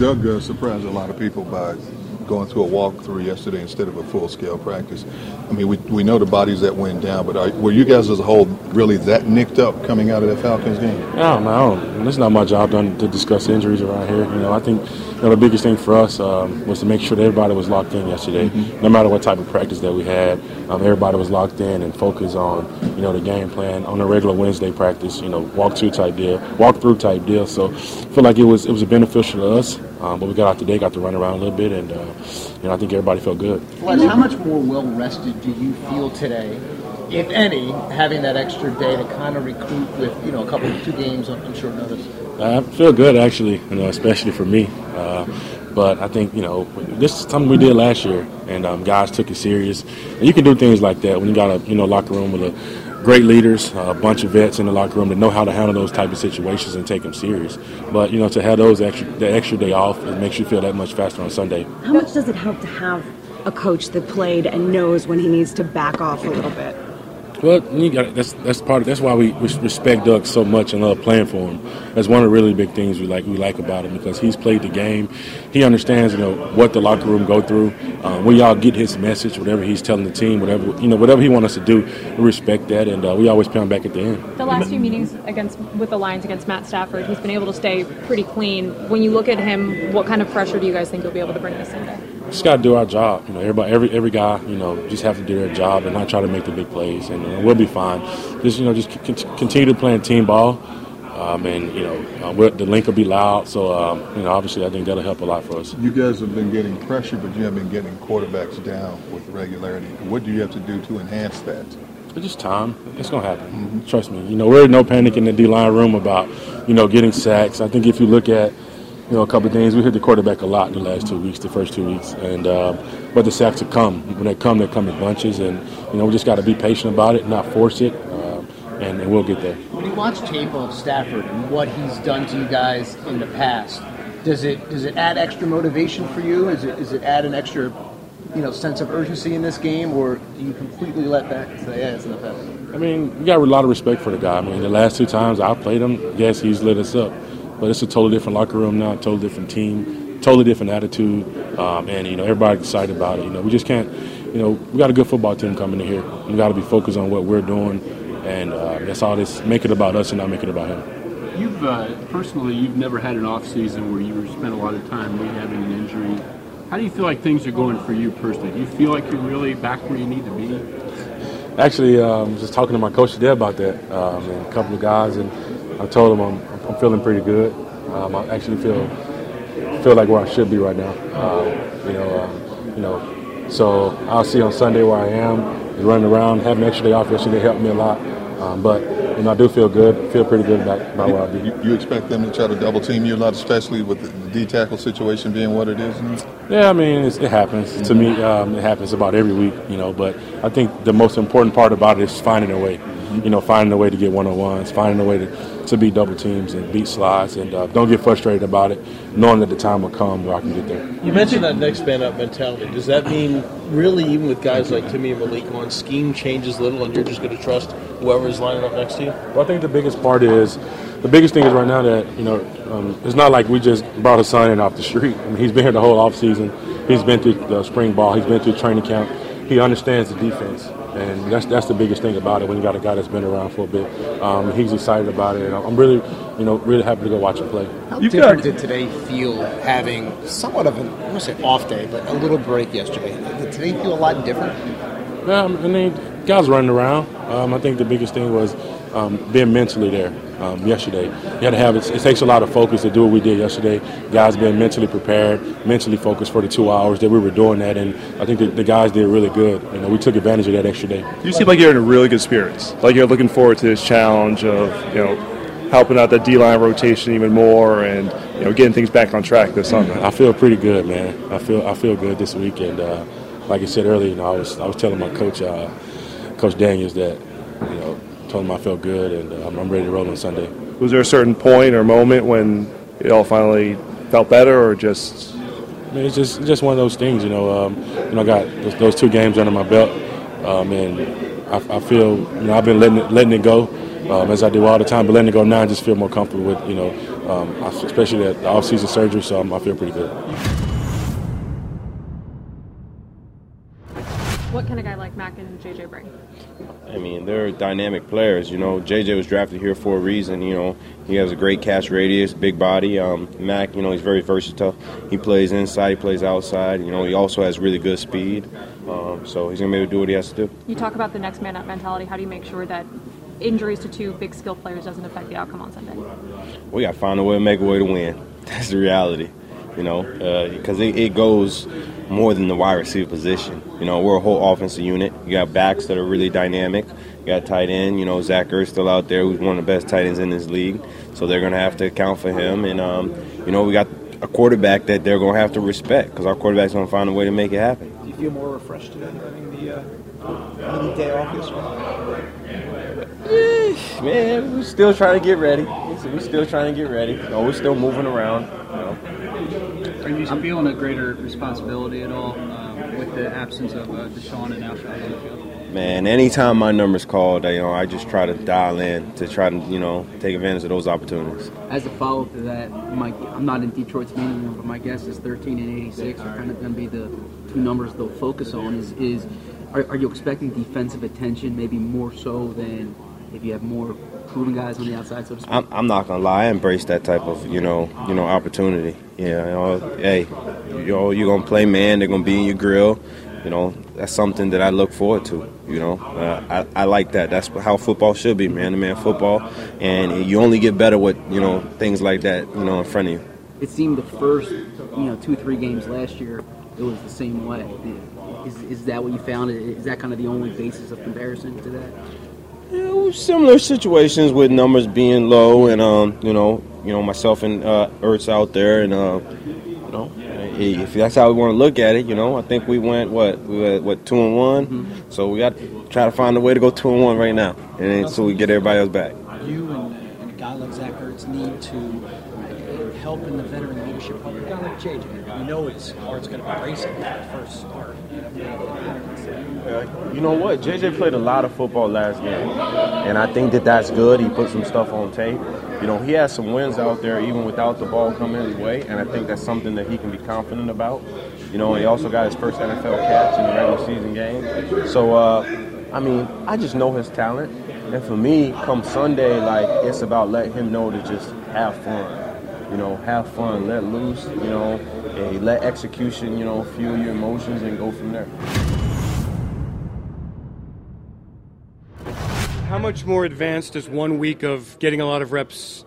Doug uh, surprised a lot of people by going to a walkthrough yesterday instead of a full-scale practice. I mean, we, we know the bodies that went down, but are, were you guys as a whole really that nicked up coming out of that Falcons game? I don't. It's not my job done to discuss injuries around here. You know, I think you know, the biggest thing for us um, was to make sure that everybody was locked in yesterday. Mm-hmm. No matter what type of practice that we had, um, everybody was locked in and focused on you know the game plan on a regular Wednesday practice. You know, walk through type deal, walk through type deal. So I feel like it was it was beneficial to us. Um, but we got out today, got to run around a little bit, and uh, you know I think everybody felt good. How much more well rested do you feel today, if any, having that extra day to kind of recruit with you know a couple two games on, on short notice? I feel good actually, you know, especially for me. Uh, but I think you know this is something we did last year, and um, guys took it serious. And you can do things like that when you got a you know locker room with a great leaders, a bunch of vets in the locker room that know how to handle those type of situations and take them serious. But you know, to have those extra the extra day off, it makes you feel that much faster on Sunday. How much does it help to have a coach that played and knows when he needs to back off a little bit? Well, got, that's that's part. Of, that's why we respect Doug so much and love playing for him. That's one of the really big things we like. We like about him because he's played the game. He understands, you know, what the locker room go through. Uh, we all get his message, whatever he's telling the team, whatever you know, whatever he wants us to do. We respect that, and uh, we always him back at the end. The last few meetings against with the Lions against Matt Stafford, he's been able to stay pretty clean. When you look at him, what kind of pressure do you guys think he'll be able to bring this Sunday? Just got to do our job. You know, everybody, every every guy, you know, just have to do their job and not try to make the big plays, and we'll be fine. Just you know, just c- continue to play team ball, um, and you know, uh, the Linc will be loud. So um, you know, obviously, I think that'll help a lot for us. You guys have been getting pressure, but you have been getting quarterbacks down with regularity. What do you have to do to enhance that? It's just time. It's gonna happen. Mm-hmm. Trust me. You know, we're no panic in the D line room about you know getting sacks. I think if you look at you know, a couple of things. We hit the quarterback a lot in the last two weeks, the first two weeks, and uh, but the sacks have come. When they come, they come in bunches, and you know we just got to be patient about it, not force it, uh, and, and, we'll get there. When you watch tape of Stafford and what he's done to you guys in the past, does it does it add extra motivation for you? Is it does it add an extra you know sense of urgency in this game, or do you completely let that say, yeah, it's past? I mean, we got a lot of respect for the guy. I mean, the last two times I played him, yes, he's lit us up but it's a totally different locker room now, totally different team, totally different attitude, um, and you know everybody's excited about it. You know, we just can't. You know, we got a good football team coming in here. We got to be focused on what we're doing, and uh, that's all this. Make it about us and not make it about him. You've uh, personally, you've never had an off season where you spent a lot of time rehabbing an injury. How do you feel like things are going for you personally? Do you feel like you're really back where you need to be? Actually, um, I was just talking to my coach today about that, um, and a couple of guys, and I told him I'm I'm feeling pretty good. Um, I actually feel feel like where I should be right now. Um, you know, um, you know. So I'll see on Sunday where I am. Running around, having an extra day off yesterday helped me a lot. Um, but you know, I do feel good. Feel pretty good about, about where I be. You, you, expect them to try to double team you a lot, especially with the D tackle situation being what it is. Yeah, I mean, it happens mm-hmm. to me. Um, it happens about every week, you know. But I think the most important part about it is finding a way. You know, finding a way to get one on ones, finding a way to to beat double teams and beat slides, and uh, don't get frustrated about it, knowing that the time will come where I can get there. You mentioned that next man up mentality. Does that mean really, even with guys like Timmy and Malik, one scheme changes little, and you're just going to trust whoever is lining up next to you? Well, I think the biggest part is the biggest thing is right now that you know um, it's not like we just brought a son in off the street. I mean, he's been here the whole off season. He's been through the spring ball. He's been through training camp. He understands the defense and that's that's the biggest thing about it when you got a guy that's been around for a bit. Um, he's excited about it, and I'm really, you know, really happy to go watch him play. How you different did today feel having somewhat of an I want to say off day, but a little break yesterday? Did today feel a lot different? Yeah, I mean, guys running around. Um, I think the biggest thing was um, being mentally there um, yesterday. You had to have it. It takes a lot of focus to do what we did yesterday. Guys being mentally prepared, mentally focused for the two hours that we were doing that, and I think the, the guys did really good. You know, we took advantage of that extra day. You seem like you're in a really good spirits. Like you're looking forward to this challenge of you know helping out the D line rotation even more, and you know getting things back on track this summer. I feel pretty good, man. I feel I feel good this weekend. Uh, like I said earlier, you know, I was I was telling my coach, uh, Coach Daniels, that you know told him I felt good and uh, I'm ready to roll on Sunday. Was there a certain point or moment when it all finally felt better, or just? I mean, it's just just one of those things, you know. Um, you know, I got those, those, two games under my belt, um, and I, I, feel you know I've been letting it, letting it go, um, as I do all the time. But letting it go now, I just feel more comfortable with you know, um, especially the, the off-season surgery. So um, I feel pretty good. What can a guy like Mack and JJ bring? I mean, they're dynamic players. You know, JJ was drafted here for a reason. You know, he has a great catch radius, big body. Um, Mack, you know, he's very versatile. He plays inside, he plays outside. You know, he also has really good speed. Um, so he's gonna be able to do what he has to do. You talk about the next man up mentality. How do you make sure that injuries to two big skill players doesn't affect the outcome on Sunday? We got to find a way to make a way to win. That's the reality. You know, because uh, it, it goes more than the wide receiver position. You know, we're a whole offensive unit. You got backs that are really dynamic. You got tight end. You know, Zach Ertz still out there, who's one of the best tight ends in this league. So they're going to have to account for him. And um, you know, we got a quarterback that they're going to have to respect because our quarterback's going to find a way to make it happen. Do you feel more refreshed today having the uh, having the day off yesterday? Man, we're still trying to get ready. We're still trying to get ready. You know, we're still moving around. You know. Are you feeling a greater responsibility at all uh, with the absence of uh, DeSean and Alshon on the field? Man, anytime my number's called, you know, I just try to dial in to try to, you know, take advantage of those opportunities. As a follow-up to that, Mike, I'm not in Detroit's meeting room, but my guess is 13 and 86 are kind of going to be the two numbers they'll focus on. Is is are, are you expecting defensive attention maybe more so than if you have more proven guys on the outside, so to speak? I'm, I'm not gonna lie. I embrace that type of you know you know opportunity. Yeah, you know, hey, you know you're gonna play man. They're gonna be in your grill. You know that's something that I look forward to. You know, uh, I, I like that. That's how football should be, man to man football. And you only get better with you know things like that. You know in front of you. It seemed the first you know two three games last year it was the same way. Is, is that what you found? Is that kind of the only basis of comparison to that? Similar situations with numbers being low, and um, you know, you know, myself and uh, Ertz out there, and uh, you know, if that's how we want to look at it, you know, I think we went what we went what two and one, mm-hmm. so we got to try to find a way to go two and one right now, and so we get everybody else back. You and, and a guy like Zach Ertz need to help in the veteran leadership of a guy like JJ. We know his heart's going to be racing at first start. You know what? JJ played a lot of football last game, and I think that that's good. He put some stuff on tape. You know, he has some wins out there even without the ball coming his way, and I think that's something that he can be confident about. You know, he also got his first NFL catch in the regular season game. So, uh, I mean, I just know his talent, and for me, come Sunday, like it's about letting him know to just have fun you know, have fun, let loose, you know, and let execution, you know, fuel your emotions and go from there. How much more advanced does one week of getting a lot of reps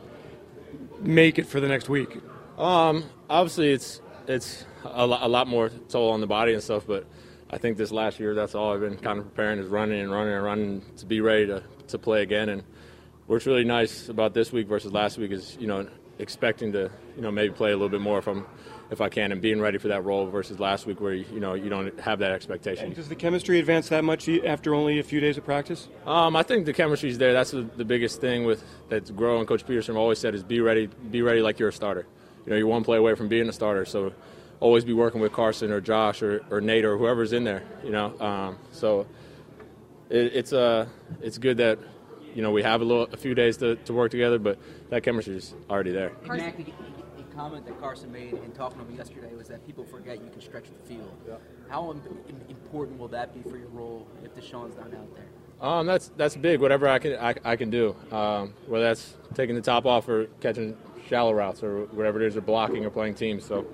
make it for the next week? Um, obviously, it's it's a lot, a lot more toll on the body and stuff, but I think this last year, that's all I've been kind of preparing is running and running and running to be ready to, to play again. And what's really nice about this week versus last week is, you know, expecting to, you know, maybe play a little bit more if I'm, if I can, and being ready for that role versus last week where you know you don't have that expectation. Does the chemistry advance that much after only a few days of practice? Um, I think the chemistry is there. That's the, the, biggest thing with that's growing. Coach Pederson always said is be ready, be ready like you're a starter. You know, you're one play away from being a starter, so always be working with Carson or Josh or, or Nate or whoever's in there. You know, um, so it, it's uh, it's good that you know, we have a little, a few days to, to work together, but that chemistry is already there. Mack, the, comment that Carson made in talking to him yesterday was that people forget you can stretch the field. Yeah. How important will that be for your role if DeSean's not out there? Um, that's that's big. Whatever I can I, I can do, um, whether that's taking the top off or catching shallow routes or whatever it is, or blocking or playing teams. So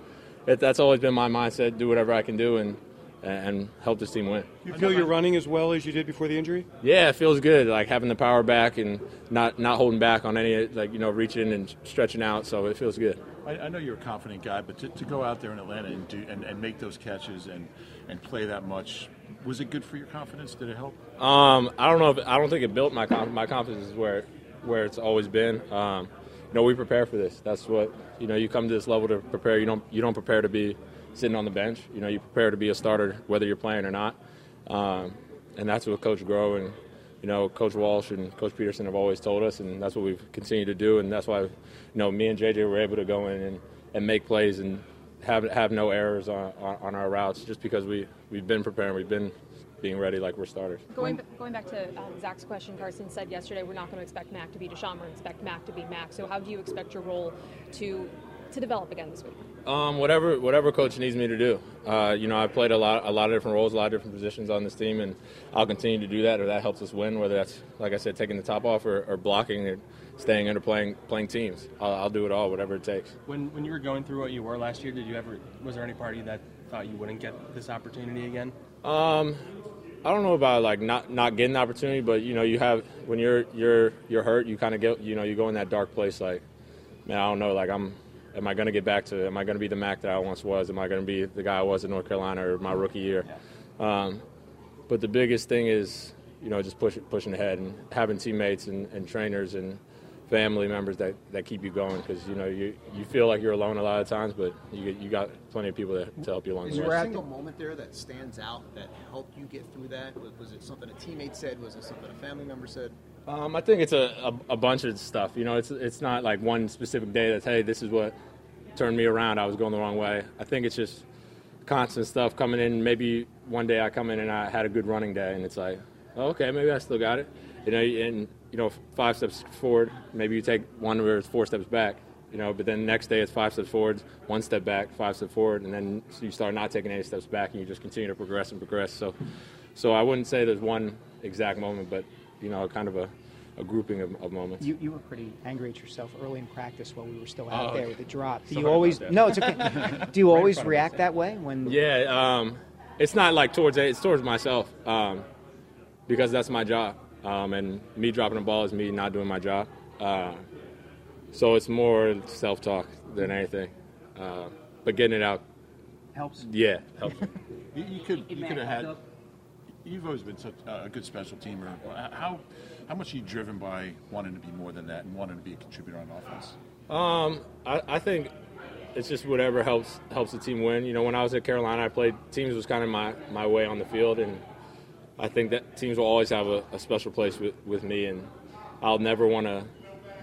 it, that's always been my mindset. Do whatever I can do, and and help this team win. You feel you're running as well as you did before the injury? Yeah, it feels good. Like having the power back and not not holding back on any like you know reaching and stretching out. So it feels good. I, I know you're a confident guy, but to, to, go out there in Atlanta and do and, and make those catches and and play that much, was it good for your confidence? Did it help? Um, I don't know. If, I don't think it built my my confidence is where where it's always been. Um, you know, we prepare for this. That's what you know. You come to this level to prepare. You don't you don't prepare to be sitting on the bench. You know, you prepare to be a starter whether you're playing or not. Um, and that's what Coach Groh and you know Coach Walsh and Coach Pederson have always told us, and that's what we've continued to do. And that's why you know me and JJ were able to go in and, and make plays and have have no errors on, on, on our routes just because we we've been preparing, we've been being ready like we're starters. Going, going back to um, Zach's question, Carson said yesterday we're not going to expect Mack to be DeSean. We're expect Mack to be Mack. So how do you expect your role to to develop again this week? Um, whatever whatever coach needs me to do. Uh, you know, I played a lot a lot of different roles, a lot of different positions on this team, and I'll continue to do that. Or that helps us win. Whether that's like I said, taking the top off or, or blocking or staying under playing playing teams. I'll, I'll do it all, whatever it takes. When when you were going through what you were last year, did you ever was there any party that thought you wouldn't get this opportunity again? Um, I don't know about like not not getting the opportunity, but you know, you have when you're you're you're hurt, you kind of get you know you go in that dark place like, man, I don't know, like I'm. Am I going to get back to? Am I going to be the Mack that I once was? Am I going to be the guy I was in North Carolina or my rookie year? Um, but the biggest thing is, you know, just push, pushing ahead and having teammates and, and trainers and family members that, that keep you going because you know you you feel like you're alone a lot of times, but you you got plenty of people that, to help you along Is the there way. a single moment there that stands out that helped you get through that? Was, was it something a teammate said? Was it something a family member said? Um, I think it's a, a, a bunch of stuff. You know, it's it's not like one specific day that's hey, this is what turned me around. I was going the wrong way. I think it's just constant stuff coming in. Maybe one day I come in and I had a good running day, and it's like, oh, okay, maybe I still got it. You know, and you know, five steps forward. Maybe you take one where it's four steps back. You know, but then the next day it's five steps forward, one step back, five steps forward, and then you start not taking any steps back, and you just continue to progress and progress. So, so I wouldn't say there's one exact moment, but you know, kind of a, a grouping of, of moments. You, you were pretty angry at yourself early in practice while we were still out Oh, there with the drop. Do Sorry you always? No, it's okay. Do you Right always react that way when? Yeah, um, it's not like towards it's towards myself um, because that's my job, um, and me dropping the ball is me not doing my job. Uh, so it's more self-talk than anything, uh, but getting it out helps. Yeah, helps. You, you could Hey, you could have had. up. You've always been such a good special teamer. How how much are you driven by wanting to be more than that and wanting to be a contributor on offense? Um, I, I think it's just whatever helps helps the team win. You know, when I was at Carolina, I played teams was kind of my, my way on the field, and I think that teams will always have a, a special place with, with me, and I'll never want to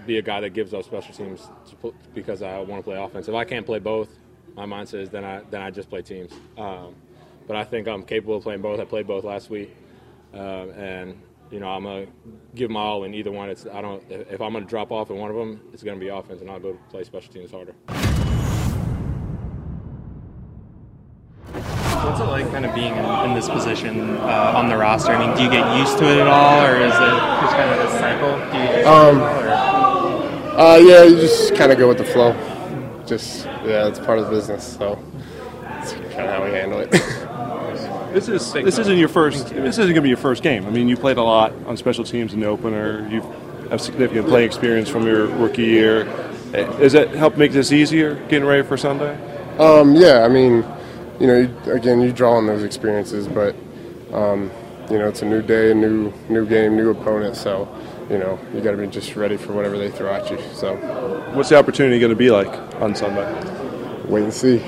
be a guy that gives up special teams put, because I want to play offense. If I can't play both, my mindset is then I then I just play teams. Um, but I think I'm capable of playing both. I played both last week, um, and you know I'm gonna give my all in either one. It's I don't if if I'm gonna drop off in one of them, it's gonna be offense, and I'll go play special teams harder. What's it like kind of being in, in this position uh, on the roster? I mean, do you get used to it at all, or is it just kind of a cycle? Do you get Um, or- uh, yeah, you just kind of go with the flow. Just yeah, it's part of the business, so it's kind of how we handle it. This is this isn't your first. This isn't going to be your first game. I mean, you played a lot on special teams in the opener. You have significant playing experience from your rookie year. Does that help make this easier getting ready for Sunday? um, yeah, I mean, you know, you, again, you draw on those experiences, but um, you know, it's a new day, a new new game, new opponent, so you know, you got to be just ready for whatever they throw at you. So, What's the opportunity going to be like on Sunday? Wait and see.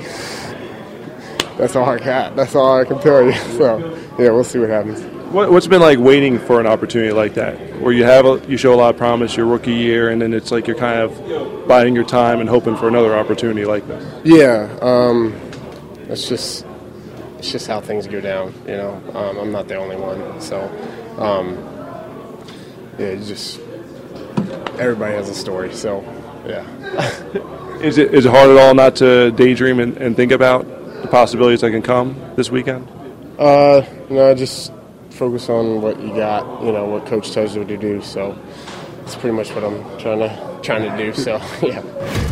That's all I got. That's all I can tell you. So, yeah, we'll see what happens. What, what's it been like waiting for an opportunity like that, where you have a, you show a lot of promise your rookie year, and then it's like you're kind of biding your time and hoping for another opportunity like this? Yeah, um, it's just it's just how things go down. You know, um, I'm not the only one, so um, yeah, just everybody has a story. So yeah, Is it is it hard at all not to daydream and, and think about possibilities that can come this weekend? uh, no, I just focus on what you got. You know, what coach tells you to do. So it's pretty much what I'm trying to trying to do. So yeah.